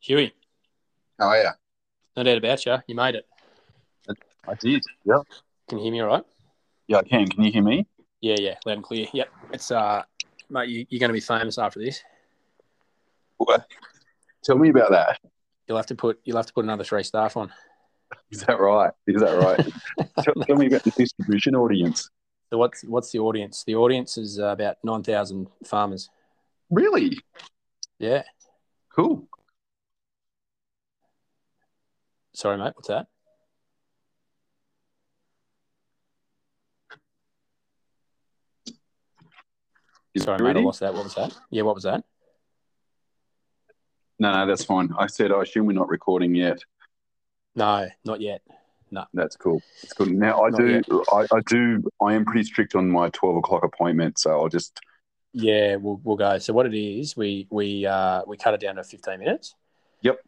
Huey, How are you? no doubt about you. You made it. I did. Yeah. Can you hear me all right? Yeah, I can. Can you hear me? Yeah, yeah, loud and clear. Yep. It's uh, mate, you, you're going to be famous after this. What? Tell me about that. You'll have to put you'll have to put another three staff on. Is that right? Is that right? tell, tell me about the distribution audience. So what's what's the audience? The audience is uh, about nine thousand farmers. Really? Yeah. Cool. Sorry, mate. What's that? Is Sorry, mate. I lost that. What was that? Yeah, what was that? No, no, that's fine. I said I assume we're not recording yet. No, not yet. No, that's cool. It's good. Now I Not do. I, I do. I am pretty strict on my twelve o'clock appointment, so I'll just. Yeah, we'll we'll go. So what it is, we we uh we cut it down to fifteen minutes. Yep.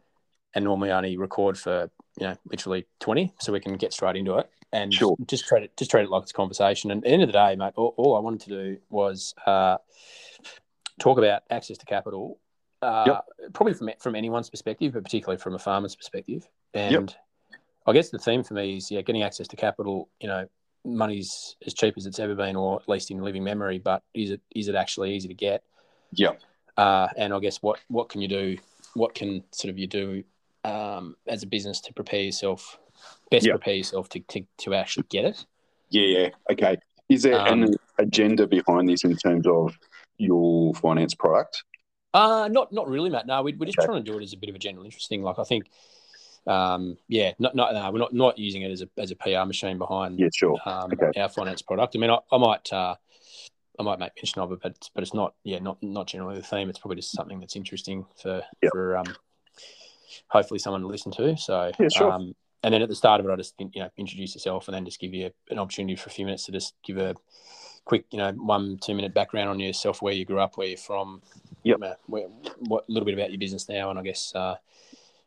And normally only record for you know literally twenty, so we can get straight into it and Sure. just treat it just treat it like it's a conversation. And at the end of the day, mate, all, all I wanted to do was uh, talk about access to capital. Uh, Probably from from anyone's perspective, but particularly from a farmer's perspective. And I guess the theme for me is yeah, getting access to capital. You know, money's as cheap as it's ever been, or at least in living memory. But is it is it actually easy to get? Yep. Uh, and I guess what what can you do? What can sort of you do um, as a business to prepare yourself, best Yeah. prepare yourself to, to to actually get it? Yeah. Yeah. Okay. Is there Um, an agenda behind this in terms of your finance product? Uh not not really, Matt. No, we, we're just Okay. trying to do it as a bit of a general interest thing. Like I think, um, yeah, not not no, we're not not using it as a as a PR machine behind Yeah. Sure. um, Okay. our finance product. I mean, I, I might uh, I might make mention of it, but but it's not yeah not not generally the theme. It's probably just something that's interesting for Yep. for um, hopefully someone to listen to. So Yeah, sure. um, and then at the start of it, I just you know introduce yourself and then just give you an opportunity for a few minutes to just give a quick you know one two minute background on yourself, where you grew up, where you're from, Yep. uh, where, what a little bit about your business now, and I guess. Uh,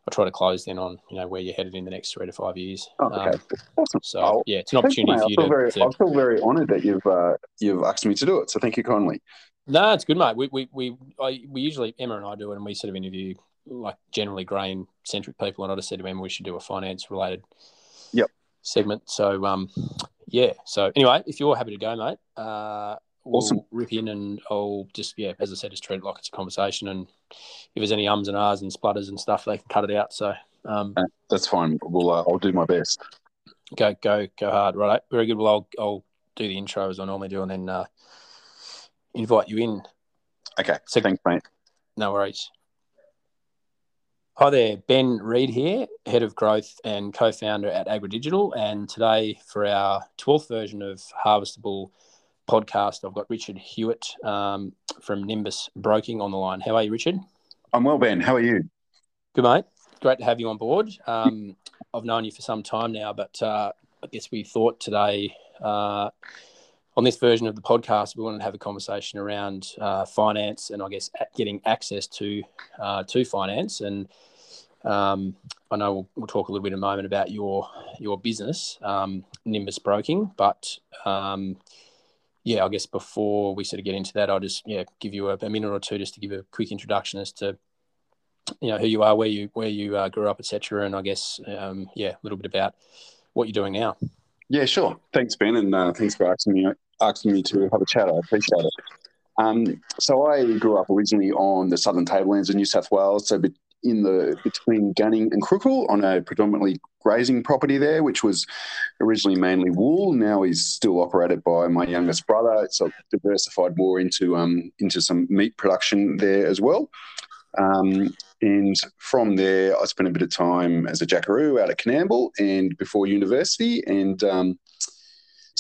I'll try to close then on you know where you're headed in the next three to five years. Oh, okay. Um, awesome. so yeah, it's an you, opportunity mate. for I you feel to, very, to I feel very honoured that you've uh, you've asked me to do it. So thank you kindly. No, it's good, mate. We we we I, we usually Emma and I do it, and we sort of interview like generally grain centric people. And I just said to Emma we should do a finance related Yep. segment. So um yeah. So anyway, if you're happy to go, mate, uh, we'll Awesome. rip in, and I'll just yeah, as I said, just treat it like it's a conversation. And if there's any ums and ahs and splutters and stuff, they can cut it out. So um, That's fine. We'll uh, I'll do my best. go go go hard, right? Very good. Well, I'll I'll do the intro as I normally do, and then uh, invite you in. Okay. So- Thanks, mate. No worries. Hi there, Ben Reed here, head of growth and co founder at AgriDigital. And today, for our 12th version of Harvestable podcast, I've got Richard Hewitt um, from Nimbus Broking on the line. How are you, Richard? I'm well, Ben. How are you? Good, mate. Great to have you on board. Um, I've known you for some time now, but uh, I guess we thought today uh, on this version of the podcast, we wanted to have a conversation around uh, finance and I guess getting access to uh, to finance. And um, I know we'll, we'll talk a little bit in a moment about your your business, um, Nimbus Broking, but um, yeah, I guess before we sort of get into that, I'll just yeah give you a, a minute or two just to give a quick introduction as to you know who you are, where you where you uh, grew up, etc. And I guess um, yeah, a little bit about what you're doing now. Yeah, sure. Thanks, Ben, and uh, thanks for asking me asking me to have a chat. I appreciate it. Um, so I grew up originally on the southern tablelands of New South Wales, so in the between Gunning and Crookwell on a predominantly grazing property there, which was originally mainly wool. Now is still operated by my youngest brother. It's diversified more into um, into some meat production there as well. Um, and from there, I spent a bit of time as a jackaroo out at Coonamble and before university, and um,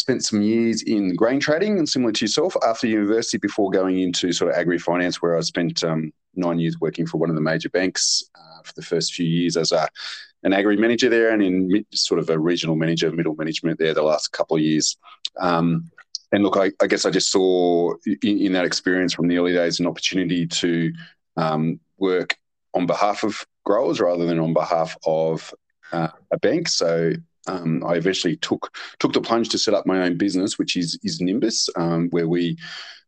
spent some years in grain trading and similar to yourself after university before going into sort of agri finance, where I spent um, nine years working for one of the major banks uh, for the first few years as a an agri manager there, and in sort of a regional manager, middle management there the last couple of years. Um, and look, I, I guess I just saw in, in that experience from the early days an opportunity to um, work on behalf of growers rather than on behalf of uh, a bank. So um, I eventually took took the plunge to set up my own business, which is is Nimbus, um, where we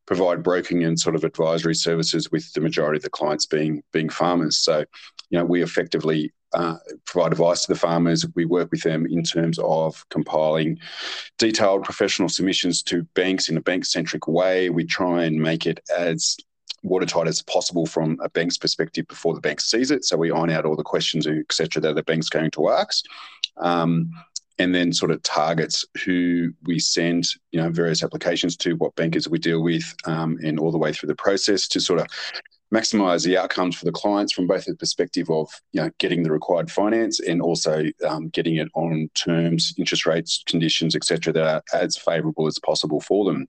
provide broking and sort of advisory services with the majority of the clients being being farmers. So, you know, we effectively uh, provide advice to the farmers. We work with them in terms of compiling detailed professional submissions to banks in a bank centric way. We try and make it as watertight as possible from a bank's perspective before the bank sees it. So we iron out all the questions, etc., that the bank's going to ask. Um, and then sort of targets who we send, you know, various applications to, what bankers we deal with, um, and all the way through the process to sort of maximize the outcomes for the clients from both the perspective of you know getting the required finance and also um, getting it on terms, interest rates, conditions, etc., that are as favourable as possible for them.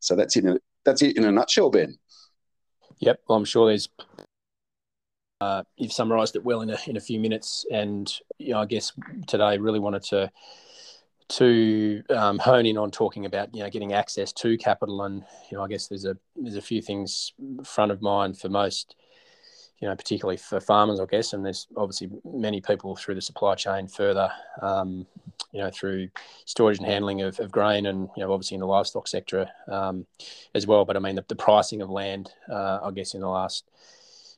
So that's it. That's it in a nutshell, Ben. Yep, well, I'm sure there's. Uh, you've summarised it well in a in a few minutes, and you know, I guess today really wanted to to um, hone in on talking about you know getting access to capital, and you know, I guess there's a there's a few things front of mind for most, you know, particularly for farmers, I guess, and there's obviously many people through the supply chain further, um, you know, through storage and handling of, of, grain, and you know, obviously in the livestock sector um, as well. But I mean, the, the pricing of land, uh, I guess, in the last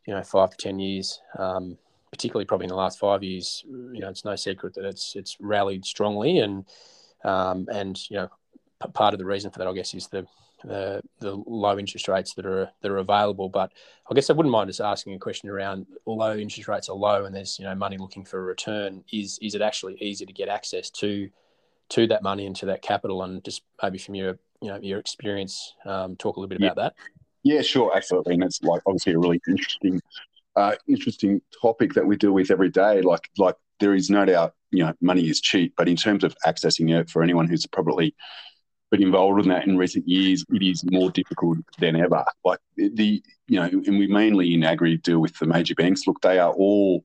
you know five to ten years, um, particularly probably in the last five years, you know, it's no secret that it's it's rallied strongly, and um, and you know, p- part of the reason for that, I guess, is the the, the low interest rates that are that are available. But I guess I wouldn't mind just asking a question around, although interest rates are low and there's you know money looking for a return, is is it actually easy to get access to to that money and to that capital? And just maybe from your you know your experience, um, talk a little bit yeah. about that. Yeah, sure, absolutely. And it's like obviously a really interesting, uh, interesting topic that we deal with every day. Like, like there is no doubt, you know, money is cheap, but in terms of accessing it for anyone who's probably been involved in that in recent years, it is more difficult than ever. Like the, you know, and we mainly in agri deal with the major banks. Look, they are all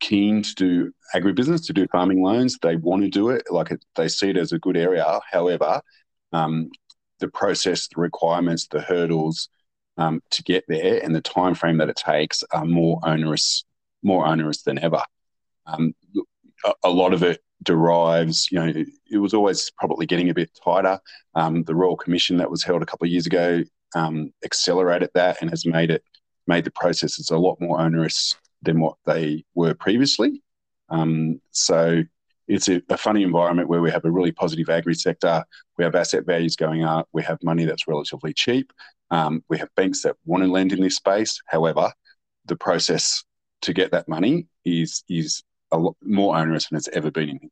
keen to do agribusiness, to do farming loans. They want to do it. Like they see it as a good area. However, um, the process, the requirements, the hurdles, um, to get there and the time frame that it takes are more onerous, more onerous than ever. Um, a, a, lot of it derives, you know, it was always probably getting a bit tighter. Um, the Royal Commission that was held a couple of years ago um, accelerated that and has made it made the processes a lot more onerous than what they were previously. Um, so it's a, a, funny environment where we have a really positive agri sector. We have asset values going up. We have money that's relatively cheap. Um, we have banks that want to lend in this space. However, the process to get that money is is a lot more onerous than it's ever been in,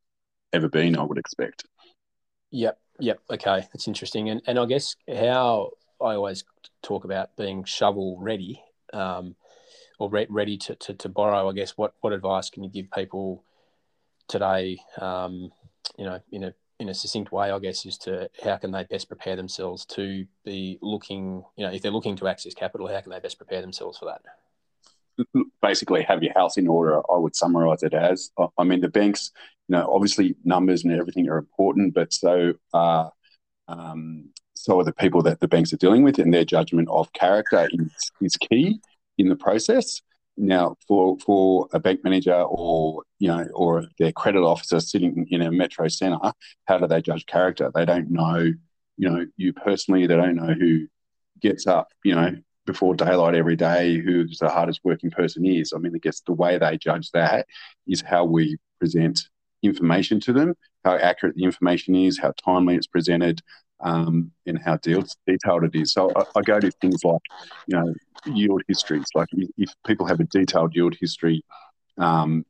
ever been. I would expect. Yep. Yep. Okay, that's interesting. And and I guess how I always talk about being shovel ready, um, or re- ready to, borrow. I guess what advice can you give people today? Um, you know, in a in a succinct way, I guess, is to how can they best prepare themselves to be looking, you know, if they're looking to access capital, how can they best prepare themselves for that? Basically, have your house in order. I would summarize it as I mean, the banks, you know, obviously numbers and everything are important, but so are um, so are the people that the banks are dealing with, and their judgment of character is, is key in the process. Now, for for a bank manager or you know or their credit officer sitting in a metro centre, how do they judge character? They don't know, you know, you personally. They don't know who gets up, you know, before daylight every day, who the hardest working person is. I mean, I guess the way they judge that is how we present information to them, how accurate the information is, how timely it's presented, um, and how detailed it is. So I, I, go to things like, you know, yield histories. Like if people have a detailed yield history, um,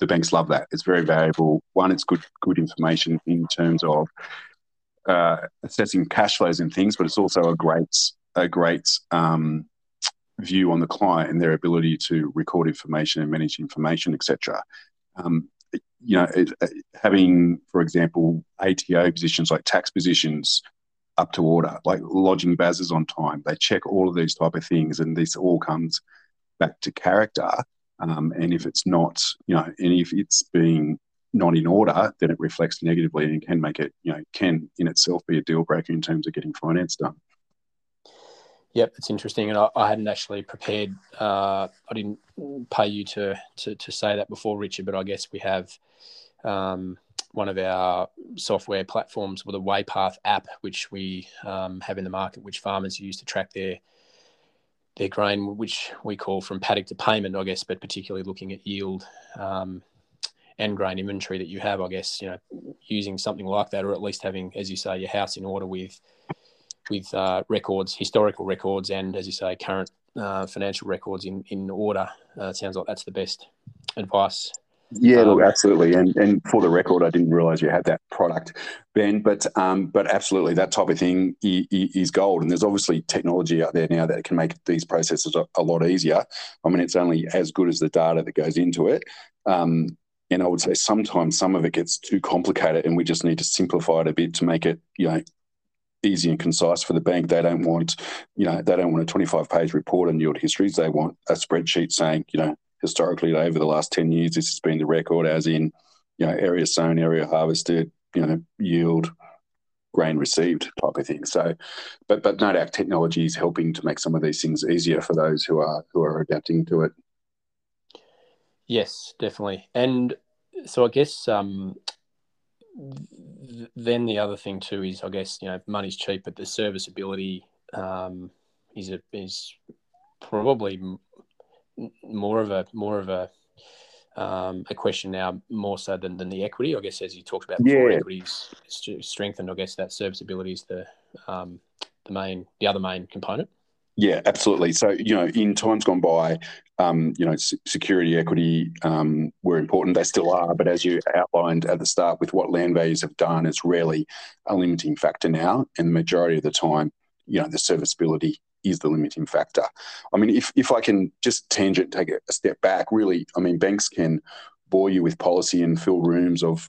the banks love that. It's very valuable. One, it's good good information in terms of uh, assessing cash flows and things, but it's also a great a great um, view on the client and their ability to record information and manage information, etc. Um, you know, having, for example, ATO positions like tax positions up to order, like lodging BASs on time. They check all of these type of things, and this all comes back to character. Um, and if it's not, you know, and if it's being not in order, then it reflects negatively and can make it, you know, can in itself be a deal breaker in terms of getting finance done. Yep, it's interesting, and I, I hadn't actually prepared. Uh, I didn't pay you to, to to say that before, Richard, but I guess we have um, one of our software platforms with a Waypath app, which we um, have in the market, which farmers use to track their their grain, which we call from paddock to payment, I guess, but particularly looking at yield um, and grain inventory that you have, I guess, you know, using something like that, or at least having, as you say, your house in order with with uh, records, historical records, and as you say, current uh, financial records in in order. Uh, it sounds like that's the best advice. Yeah, um, look, absolutely. And and for the record, I didn't realise you had that product, Ben. But um, but absolutely, that type of thing is gold. And there's obviously technology out there now that can make these processes a, a lot easier. I mean, it's only as good as the data that goes into it. Um, and I would say sometimes some of it gets too complicated, and we just need to simplify it a bit to make it, you know, easy and concise for the bank. They don't want, you know, they don't want a 25 page report on yield histories. They want a spreadsheet saying, you know, historically over the last 10 years, this has been the record as in, you know, area sown, area harvested, you know, yield, grain received type of thing. So, but but no doubt technology is helping to make some of these things easier for those who are who are adapting to it. Yes, definitely. And so I guess um, then the other thing too is I guess you know money's cheap, but the serviceability um, is a, is probably more of a more of a um, a question now more so than, than the equity. I guess as you talked about before, yeah. equities strengthened. I guess that serviceability is the um, the main the other main component. Yeah, absolutely. So you know, in times gone by, um, you know, security, equity um, were important. They still are, but as you outlined at the start, with what land values have done, it's rarely a limiting factor now. And the majority of the time, you know, the serviceability is the limiting factor. I mean, if if I can just tangent, take a step back, really, I mean, banks can bore you with policy and fill rooms of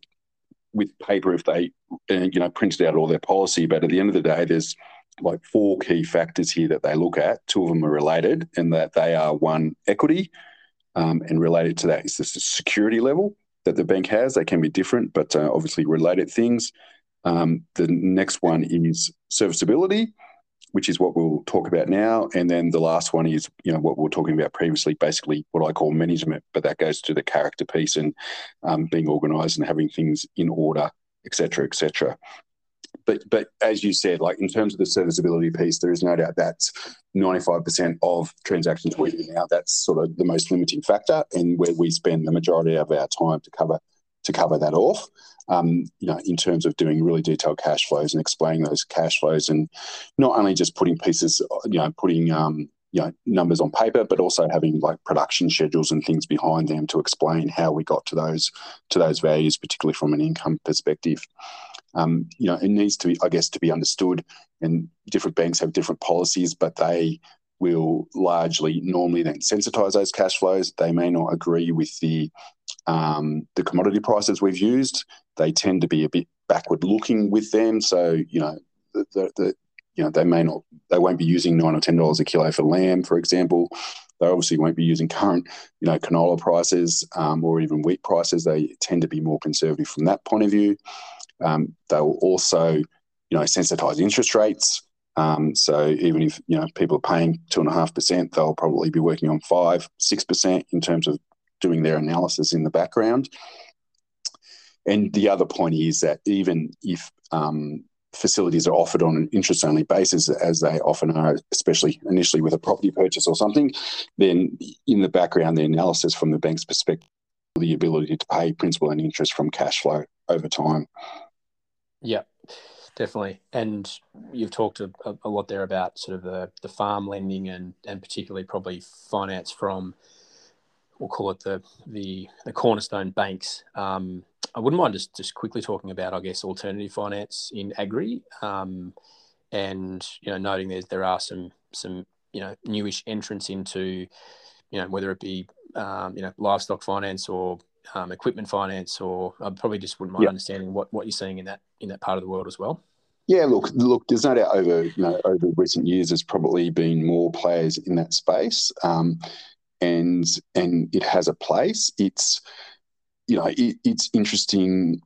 with paper if they, you know, printed out all their policy. But at the end of the day, there's like four key factors here that they look at. Two of them are related, and that they are one equity, um, and related to that is the security level that the bank has. They can be different, but uh, obviously related things. Um, the next one is serviceability, which is what we'll talk about now, and then the last one is you know what we are talking about previously, basically what I call management, but that goes to the character piece and um, being organised and having things in order, etc., etc but but as you said, like in terms of the serviceability piece, there is no doubt that's 95% of transactions we do now. That's sort of the most limiting factor, and where we spend the majority of our time to cover to cover that off. Um, you know, in terms of doing really detailed cash flows and explaining those cash flows, and not only just putting pieces, you know, putting um, you know numbers on paper, but also having like production schedules and things behind them to explain how we got to those to those values, particularly from an income perspective um, you know, it needs to be, I guess, to be understood. And different banks have different policies, but they will largely normally then sensitize those cash flows. They may not agree with the um, the commodity prices we've used. They tend to be a bit backward looking with them. So you know, the, the, the you know they may not they won't be using nine or ten dollars a kilo for lamb, for example. They obviously won't be using current, you know, canola prices um, or even wheat prices. They tend to be more conservative from that point of view. Um, they will also, you know, sensitize interest rates. Um, so even if you know people are paying two and a half percent, they'll probably be working on five, six percent in terms of doing their analysis in the background. And the other point is that even if um, facilities are offered on an interest only basis, as they often are, especially initially with a property purchase or something, then in the background, the analysis from the bank's perspective, the ability to pay principal and interest from cash flow over time. Yeah, definitely. And you've talked a, a, lot there about sort of the, the farm lending and, and particularly probably finance from, we'll call it the the, the cornerstone banks. Um, I wouldn't mind just, just quickly talking about, I guess, alternative finance in agri, um, and you know, noting there there are some some you know newish entrants into, you know, whether it be um, you know livestock finance or um, equipment finance, or I probably just wouldn't mind yep. understanding what, what you're seeing in that in that part of the world as well. Yeah, look, look. There's no doubt over you know over recent years, there's probably been more players in that space, um, and and it has a place. It's you know it, it's interesting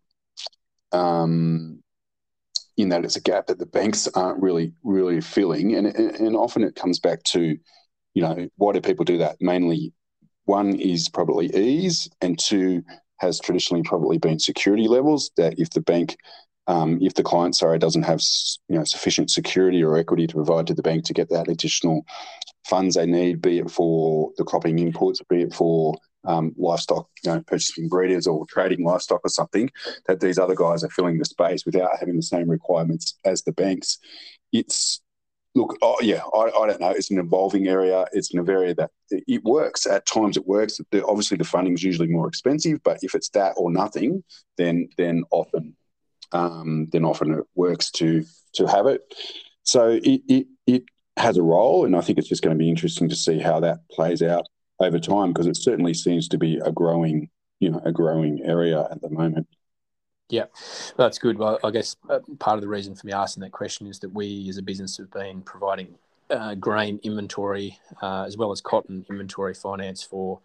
um, in that it's a gap that the banks aren't really really filling, and and often it comes back to you know why do people do that? Mainly one is probably ease, and two, has traditionally probably been security levels. That if the bank, um, if the client, sorry, doesn't have you know sufficient security or equity to provide to the bank to get that additional funds they need, be it for the cropping inputs, be it for um, livestock, you know, purchasing breeders or trading livestock or something, that these other guys are filling the space without having the same requirements as the banks. It's look, oh, yeah, I, I don't know. It's an evolving area. It's an area that it works. At times, it works. Obviously, the funding is usually more expensive, but if it's that or nothing, then then often um, then often it works to to have it. So it, it it has a role, and I think it's just going to be interesting to see how that plays out over time because it certainly seems to be a growing you know a growing area at the moment. Yeah, that's good. Well, I guess uh, part of the reason for me asking that question is that we as a business have been providing uh, grain inventory uh, as well as cotton inventory finance for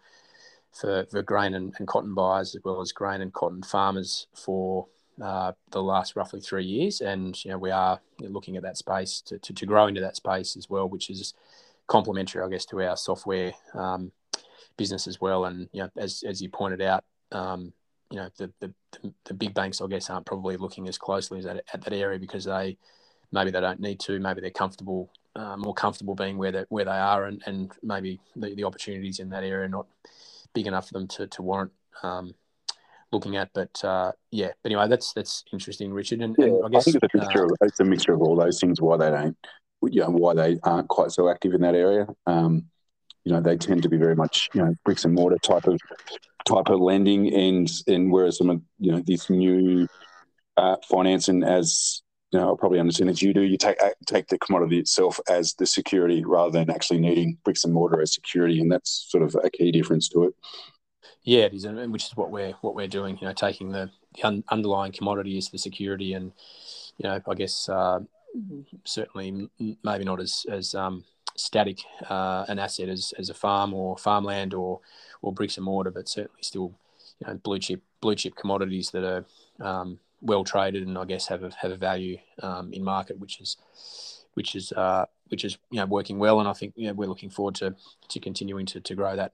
for, for grain and, and, cotton buyers as well as grain and cotton farmers for uh, the last roughly three years. And you know we are looking at that space to, to, to grow into that space as well, which is complementary, I guess, to our software um, business as well. And you know, as as you pointed out. Um, you know the, the, the big banks I guess aren't probably looking as closely as that, at that area because they maybe they don't need to maybe they're comfortable uh, more comfortable being where they where they are and, and maybe the, the opportunities in that area are not big enough for them to, to warrant um, looking at but uh, yeah but anyway that's that's interesting Richard and, yeah, and I guess I think it's a mixture uh, of it's a mixture of all those things why they don't you know why they aren't quite so active in that area um, you know they tend to be very much you know bricks and mortar type of type of lending, and and whereas some of you know this new uh, financing as you know, I probably understand as you do. You take take the commodity itself as the security rather than actually needing bricks and mortar as security, and that's sort of a key difference to it. Yeah, it is, and which is what we're what we're doing. You know, taking the, the un- underlying commodity as the security, and you know, I guess uh, certainly maybe not as as um, static uh, an asset as, as a farm or farmland or or bricks and mortar, but certainly still you know blue chip blue chip commodities that are um, well traded and I guess have a have a value um, in market, which is which is uh, which is you know working well, and I think you know, we're looking forward to to continuing to, to grow that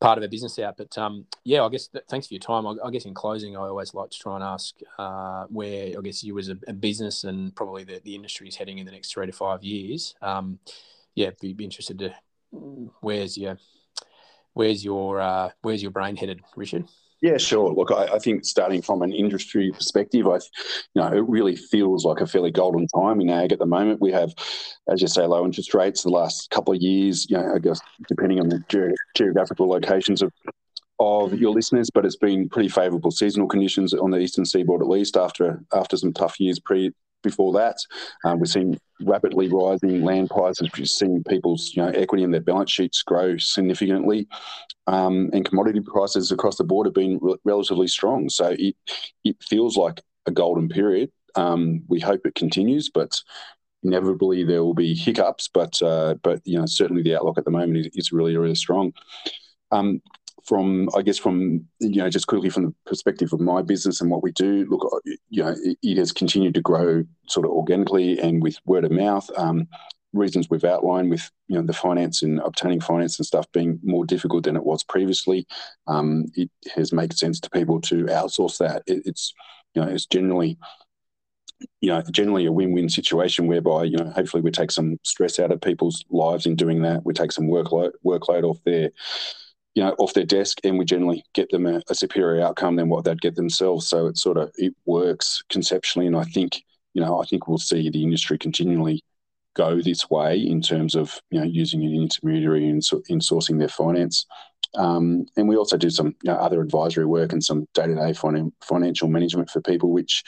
part of our business out. But um, yeah, I guess th- thanks for your time. I, I, guess in closing, I always like to try and ask uh, where I guess you as a, a, business and probably the, the industry is heading in the next three to five years. Um, yeah, be, be interested to where's your where's your uh, where's your brain headed, Richard? Yeah, sure. Look, I, I, think starting from an industry perspective, I, you know, it really feels like a fairly golden time in ag at the moment. We have, as you say, low interest rates the last couple of years. You know, I guess depending on the ge- geographical locations of of your listeners, but it's been pretty favourable seasonal conditions on the eastern seaboard, at least after after some tough years pre before that. Um, we're seeing rapidly rising land prices, we're seeing people's you know, equity in their balance sheets grow significantly, um, and commodity prices across the board have been re- relatively strong. So it it feels like a golden period. Um, we hope it continues, but inevitably there will be hiccups. But uh, but you know certainly the outlook at the moment is, is really really strong. Um, from I guess from you know just quickly from the perspective of my business and what we do, look, you know, it, it has continued to grow sort of organically and with word of mouth. Um, reasons we've outlined with you know the finance and obtaining finance and stuff being more difficult than it was previously, um, it has made sense to people to outsource that. It, it's you know it's generally you know generally a win-win situation whereby you know hopefully we take some stress out of people's lives in doing that. We take some workload workload off their you know, off their desk, and we generally get them a, a, superior outcome than what they'd get themselves. So it sort of it works conceptually, and I think you know I think we'll see the industry continually go this way in terms of you know using an intermediary in, in sourcing their finance. Um, and we also do some you know, other advisory work and some day-to-day fin- financial management for people. Which,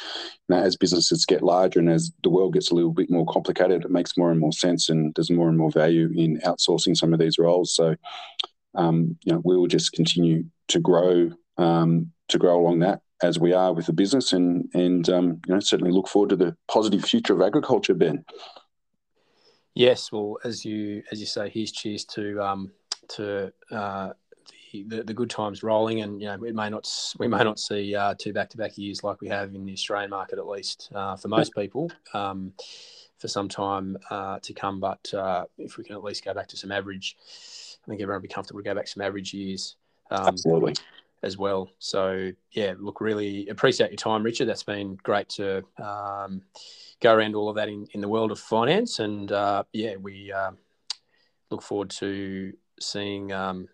you know, as businesses get larger and as the world gets a little bit more complicated, it makes more and more sense, and there's more and more value in outsourcing some of these roles. So, um, you know, we will just continue to grow um, to grow along that as we are with the business, and and um, you know certainly look forward to the positive future of agriculture, Ben. Yes, well, as you as you say, here's cheers to um, to uh, the, the, the good times rolling, and you know we may not we may not see uh, two back to back years like we have in the Australian market, at least uh, for most people. Um, for some time uh, to come, but uh, if we can at least go back to some average I think everyone would be comfortable to go back some average years. Um, Absolutely. as well. So yeah, look, really appreciate your time, Richard. That's been great to um, go around all of that in, in the world of finance, and uh, yeah, we uh, look forward to seeing um,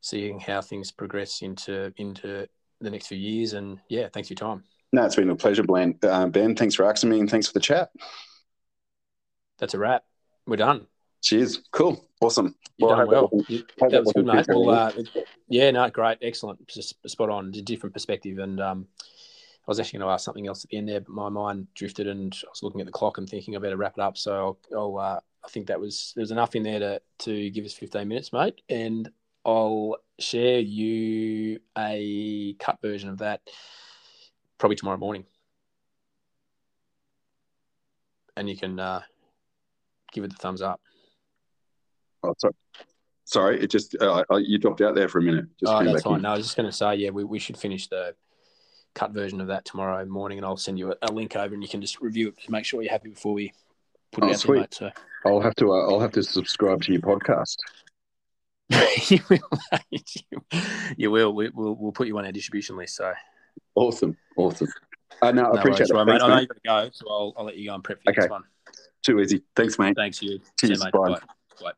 seeing how things progress into into the next few years. And yeah, thanks for your time. No, it's been a pleasure, Ben. Uh, ben, thanks for asking me, and thanks for the chat. That's a wrap. We're done. Cheers. Cool. Awesome. You've well, done well. You, that was good, mate. Well, uh, yeah, no, great, excellent, just spot on, a different perspective. And um, I was actually going to ask something else at the end there, but my mind drifted, and I was looking at the clock and thinking I better wrap it up. So I'll, I'll uh, I think that was there was enough in there to to give us 15 minutes, mate. And I'll share you a cut version of that probably tomorrow morning, and you can uh, give it the thumbs up. Oh, sorry. Sorry, it just uh, you dropped out there for a minute. Just oh, that's fine. In. No, I was just going to say, yeah, we, we should finish the cut version of that tomorrow morning, and I'll send you a, a, link over, and you can just review it to make sure you're happy before we put it oh, out sweet. mate. So I'll have to uh, I'll have to subscribe to your podcast. you will. you will. We, will we'll put you on our distribution list. So awesome, awesome. Uh, no, I appreciate it. Right, mate. I know you got to go, so I'll, I'll let you go and prep for okay. this one. Too easy. Thanks, mate. Thanks, you. Cheers. See you, mate. Bye. Bye.